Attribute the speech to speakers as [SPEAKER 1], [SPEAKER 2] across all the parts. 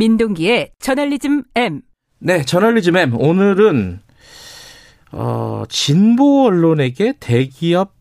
[SPEAKER 1] 민동기의 저널리즘 M.
[SPEAKER 2] 네, 저널리즘 M. 오늘은 어, 진보 언론에게 대기업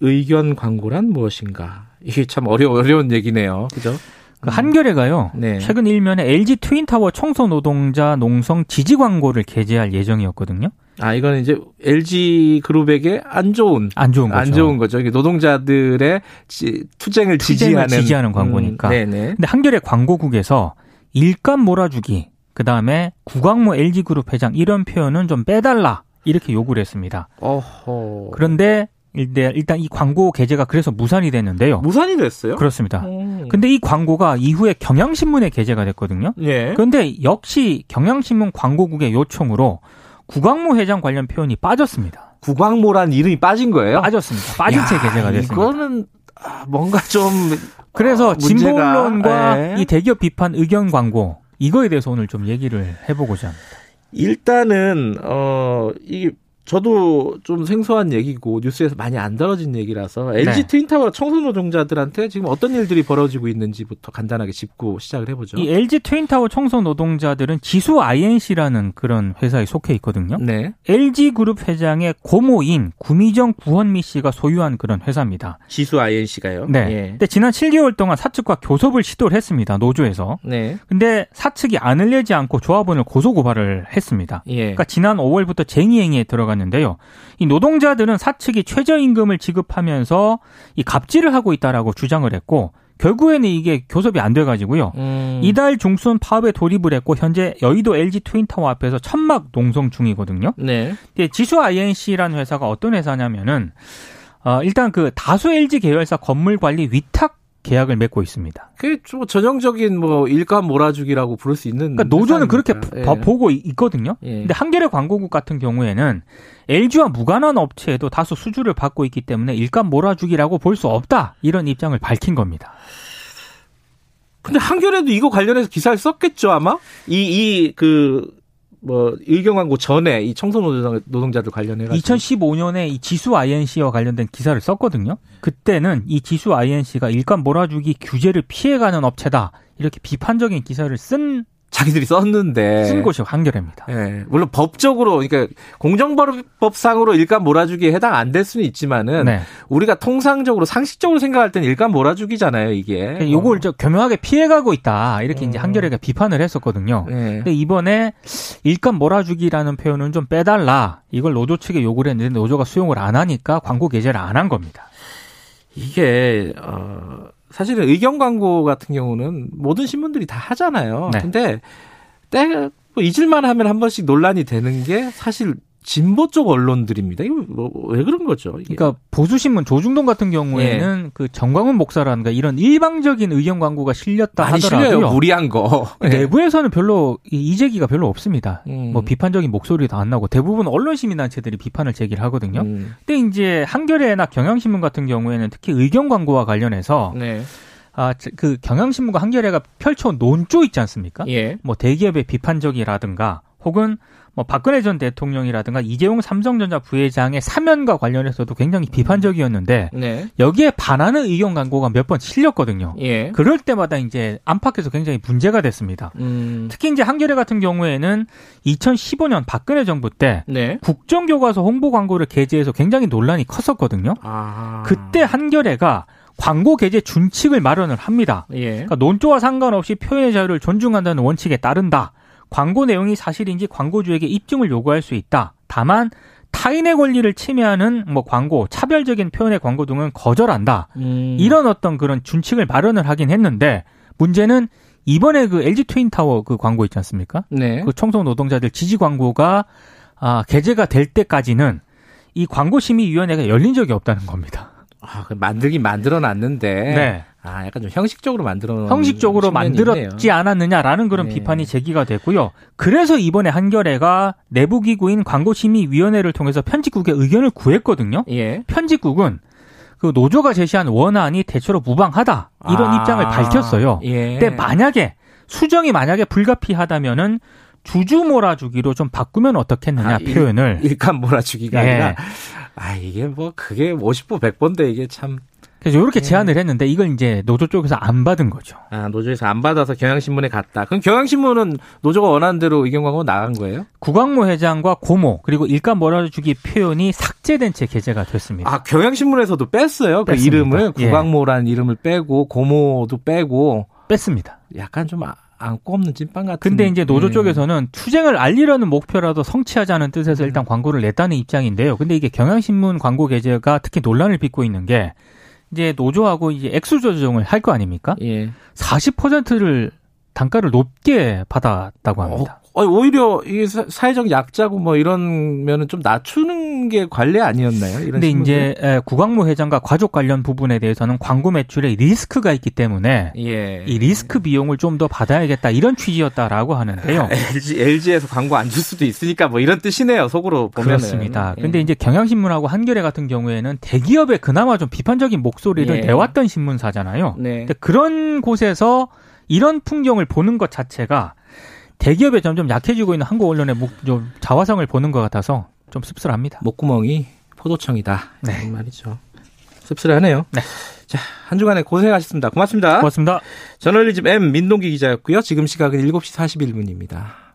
[SPEAKER 2] 의견 광고란 무엇인가? 이게 참 어려 어려운 얘기네요. 그죠?
[SPEAKER 3] 그 한겨레가요. 네. 최근 일면에 LG 트윈타워 청소 노동자 농성 지지 광고를 게재할 예정이었거든요.
[SPEAKER 2] 아, 이거는 이제 LG 그룹에게 안 좋은
[SPEAKER 3] 안 좋은 거죠.
[SPEAKER 2] 안 좋은 거죠. 이게 노동자들의 지, 투쟁을, 투쟁을 지지하는
[SPEAKER 3] 지지하는 광고니까. 음, 네네. 근데 한겨레 광고국에서 일감 몰아주기, 그 다음에 구광모 LG 그룹 회장 이런 표현은 좀 빼달라. 이렇게 요구를 했습니다. 어허. 그런데 일단 이 광고 게재가 그래서 무산이 됐는데요.
[SPEAKER 2] 무산이 됐어요?
[SPEAKER 3] 그렇습니다. 오. 근데 이 광고가 이후에 경향신문에 게재가 됐거든요. 예. 그런데 역시 경향신문 광고국의 요청으로 구광모 회장 관련 표현이 빠졌습니다.
[SPEAKER 2] 구광모란 이름이 빠진 거예요?
[SPEAKER 3] 빠졌습니다. 빠진 야, 채 게재가 됐습니다.
[SPEAKER 2] 이거는 아, 뭔가 좀
[SPEAKER 3] 그래서 어, 진보 언론과 예. 이 대기업 비판 의견 광고 이거에 대해서 오늘 좀 얘기를 해보고자 합니다.
[SPEAKER 2] 일단은 어 이게 저도 좀 생소한 얘기고 뉴스에서 많이 안 다뤄진 얘기라서 LG 네. 트윈타워 청소 노동자들한테 지금 어떤 일들이 벌어지고 있는지부터 간단하게 짚고 시작을 해보죠.
[SPEAKER 3] 이 LG 트윈타워 청소 노동자들은 지수 INC라는 그런 회사에 속해 있거든요. 네. LG 그룹 회장의 고모인 구미정 구헌미 씨가 소유한 그런 회사입니다.
[SPEAKER 2] 지수 INC가요?
[SPEAKER 3] 네. 예. 근데 지난 7개월 동안 사측과 교섭을 시도를 했습니다. 노조에서. 네. 근데 사측이 안을 내지 않고 조합원을 고소 고발을 했습니다. 예. 그러니까 지난 5월부터 쟁의행위에 들어간 나왔는데요. 이 노동자들은 사측이 최저임금을 지급하면서 이 갑질을 하고 있다라고 주장을 했고 결국에는 이게 교섭이 안 돼가지고요. 음. 이달 중순 파업에 돌입을 했고 현재 여의도 LG 트윈타워 앞에서 천막 농성 중이거든요. 네. 지수 INC라는 회사가 어떤 회사냐면은 어, 일단 그 다수 LG 계열사 건물 관리 위탁 계약을 맺고 있습니다.
[SPEAKER 2] 그게 좀 전형적인 뭐 일감 몰아주기라고 부를 수 있는.
[SPEAKER 3] 그러니까 노조는 그렇게 예. 보고 있거든요. 예. 근데 한겨레 광고국 같은 경우에는 LG와 무관한 업체에도 다소 수주를 받고 있기 때문에 일감 몰아주기라고 볼 수 없다 이런 입장을 밝힌 겁니다.
[SPEAKER 2] 근데 한겨레도 이거 관련해서 기사를 썼겠죠 아마 이 이 그 뭐 의경 광고 전에 이 청소 노동자들 관련해 가지고
[SPEAKER 3] 2015년에 이 지수 INC와 관련된 기사를 썼거든요. 그때는 이 지수 INC가 일감 몰아주기 규제를 피해가는 업체다 이렇게 비판적인 기사를 쓴
[SPEAKER 2] 자기들이 썼는데
[SPEAKER 3] 쓴 곳이 한겨레입니다.
[SPEAKER 2] 예. 물론 법적으로 그러니까 공정법상으로 일감 몰아주기에 해당 안 될 수는 있지만은 네. 우리가 통상적으로 상식적으로 생각할 때는 일감 몰아주기잖아요, 이게.
[SPEAKER 3] 네, 요걸 어. 저 교묘하게 피해가고 있다. 이렇게 어. 이제 한겨레가 비판을 했었거든요. 네. 근데 이번에 일감 몰아주기라는 표현은 좀 빼달라. 이걸 노조 측에 요구를 했는데 노조가 수용을 안 하니까 광고 게재를 안 한 겁니다.
[SPEAKER 2] 이게 어 사실은 의견 광고 같은 경우는 모든 신문들이 다 하잖아요. 네. 근데 때 뭐 잊을만 하면 한 번씩 논란이 되는 게 사실 진보 쪽 언론들입니다. 이거 뭐 왜 그런 거죠?
[SPEAKER 3] 이게. 그러니까 보수 신문 조중동 같은 경우에는 예. 그 정광훈 목사라든가 이런 일방적인 의견 광고가 실렸다 하더라도요.
[SPEAKER 2] 실려요. 무리한 거.
[SPEAKER 3] 예. 내부에서는 별로 이제기가 별로 없습니다. 음. 뭐 비판적인 목소리도 안 나고 대부분 언론 시민 단체들이 비판을 제기를 하거든요. 음. 근데 이제 한겨레나 경향신문 같은 경우에는 특히 의견 광고와 관련해서 네. 아, 그 경향신문과 한겨레가 펼쳐온 논조 있지 않습니까? 예. 뭐 대기업의 비판적이라든가 혹은 뭐 박근혜 전 대통령이라든가 이재용 삼성전자 부회장의 사면과 관련해서도 굉장히 비판적이었는데 네. 여기에 반하는 의견 광고가 몇 번 실렸거든요. 예. 그럴 때마다 이제 안팎에서 굉장히 문제가 됐습니다. 음. 특히 이제 한겨레 같은 경우에는 2015년 박근혜 정부 때 네. 국정교과서 홍보 광고를 게재해서 굉장히 논란이 컸었거든요. 아. 그때 한겨레가 광고 게재 준칙을 마련을 합니다. 예. 그러니까 논조와 상관없이 표현의 자유를 존중한다는 원칙에 따른다. 광고 내용이 사실인지 광고주에게 입증을 요구할 수 있다. 다만 타인의 권리를 침해하는 뭐 광고, 차별적인 표현의 광고 등은 거절한다. 음. 이런 어떤 그런 준칙을 마련을 하긴 했는데 문제는 이번에 그 LG 트윈 타워 그 광고 있지 않습니까? 네. 그 청소 노동자들 지지 광고가 아, 게재가 될 때까지는 이 광고심의위원회가 열린 적이 없다는 겁니다.
[SPEAKER 2] 아, 그 만들긴 만들어 놨는데. 네. 아, 약간 좀 형식적으로 만들어
[SPEAKER 3] 형식적으로 만들었지 있네요. 않았느냐라는 그런 네. 비판이 제기가 됐고요. 그래서 이번에 한겨레가 내부 기구인 광고심의위원회를 통해서 편집국의 의견을 구했거든요. 예. 편집국은 그 노조가 제시한 원안이 대체로 무방하다 이런 아. 입장을 밝혔어요. 예. 근데 만약에 수정이 만약에 불가피하다면은 주주 몰아주기로 좀 바꾸면 어떻겠느냐 아, 표현을
[SPEAKER 2] 일, 감 몰아주기가 예. 아니라 아 이게 뭐 그게 50보 100보인데 이게 참
[SPEAKER 3] 그래서 이렇게 제안을 했는데 이걸 이제 노조 쪽에서 안 받은 거죠.
[SPEAKER 2] 아, 노조에서 안 받아서 경향신문에 갔다. 그럼 경향신문은 노조가 원하는 대로 의견 광고 나간 거예요?
[SPEAKER 3] 구광모 회장과 고모 그리고 일감 몰아주기 표현이 삭제된 채 게재가 됐습니다.
[SPEAKER 2] 아, 경향신문에서도 뺐어요. 그 뺐습니다. 이름을 예. 구광모라는 예. 이름을 빼고 고모도 빼고
[SPEAKER 3] 뺐습니다.
[SPEAKER 2] 약간 좀 안고 없는 찐빵 같은.
[SPEAKER 3] 근데 이제 노조 쪽에서는 투쟁을 알리려는 목표라도 성취하자는 뜻에서 일단 음. 광고를 냈다는 입장인데요. 근데 이게 경향신문 광고 게재가 특히 논란을 빚고 있는 게 이제 노조하고 이제 액수 조정을 할 거 아닙니까? 예. 40%를 단가를 높게 받았다고 합니다.
[SPEAKER 2] 어, 오히려 이 사회적 약자고 뭐 이런 면은 좀 낮추는 게 관례 아니었나요? 이런
[SPEAKER 3] 근데 이제 구광모 회장과 가족 관련 부분에 대해서는 광고 매출에 리스크가 있기 때문에 예. 이 리스크 비용을 좀 더 받아야겠다 이런 취지였다라고 하는데요. 아,
[SPEAKER 2] LG LG에서 광고 안 줄 수도 있으니까 뭐 이런 뜻이네요. 속으로 보면
[SPEAKER 3] 그렇습니다. 예. 근데 이제 경향신문하고 한겨레 같은 경우에는 대기업에 그나마 좀 비판적인 목소리를 예. 내왔던 신문사잖아요. 네. 근데 그런 곳에서 이런 풍경을 보는 것 자체가 대기업에 점점 약해지고 있는 한국 언론의 좀 자화성을 보는 것 같아서 좀 씁쓸합니다.
[SPEAKER 2] 목구멍이 포도청이다. 네. 말이죠. 씁쓸하네요. 네. 자, 한 주간에 고생하셨습니다. 고맙습니다.
[SPEAKER 3] 고맙습니다.
[SPEAKER 2] 저널리즘 M 민동기 기자였고요. 지금 시각은 7시 41분입니다.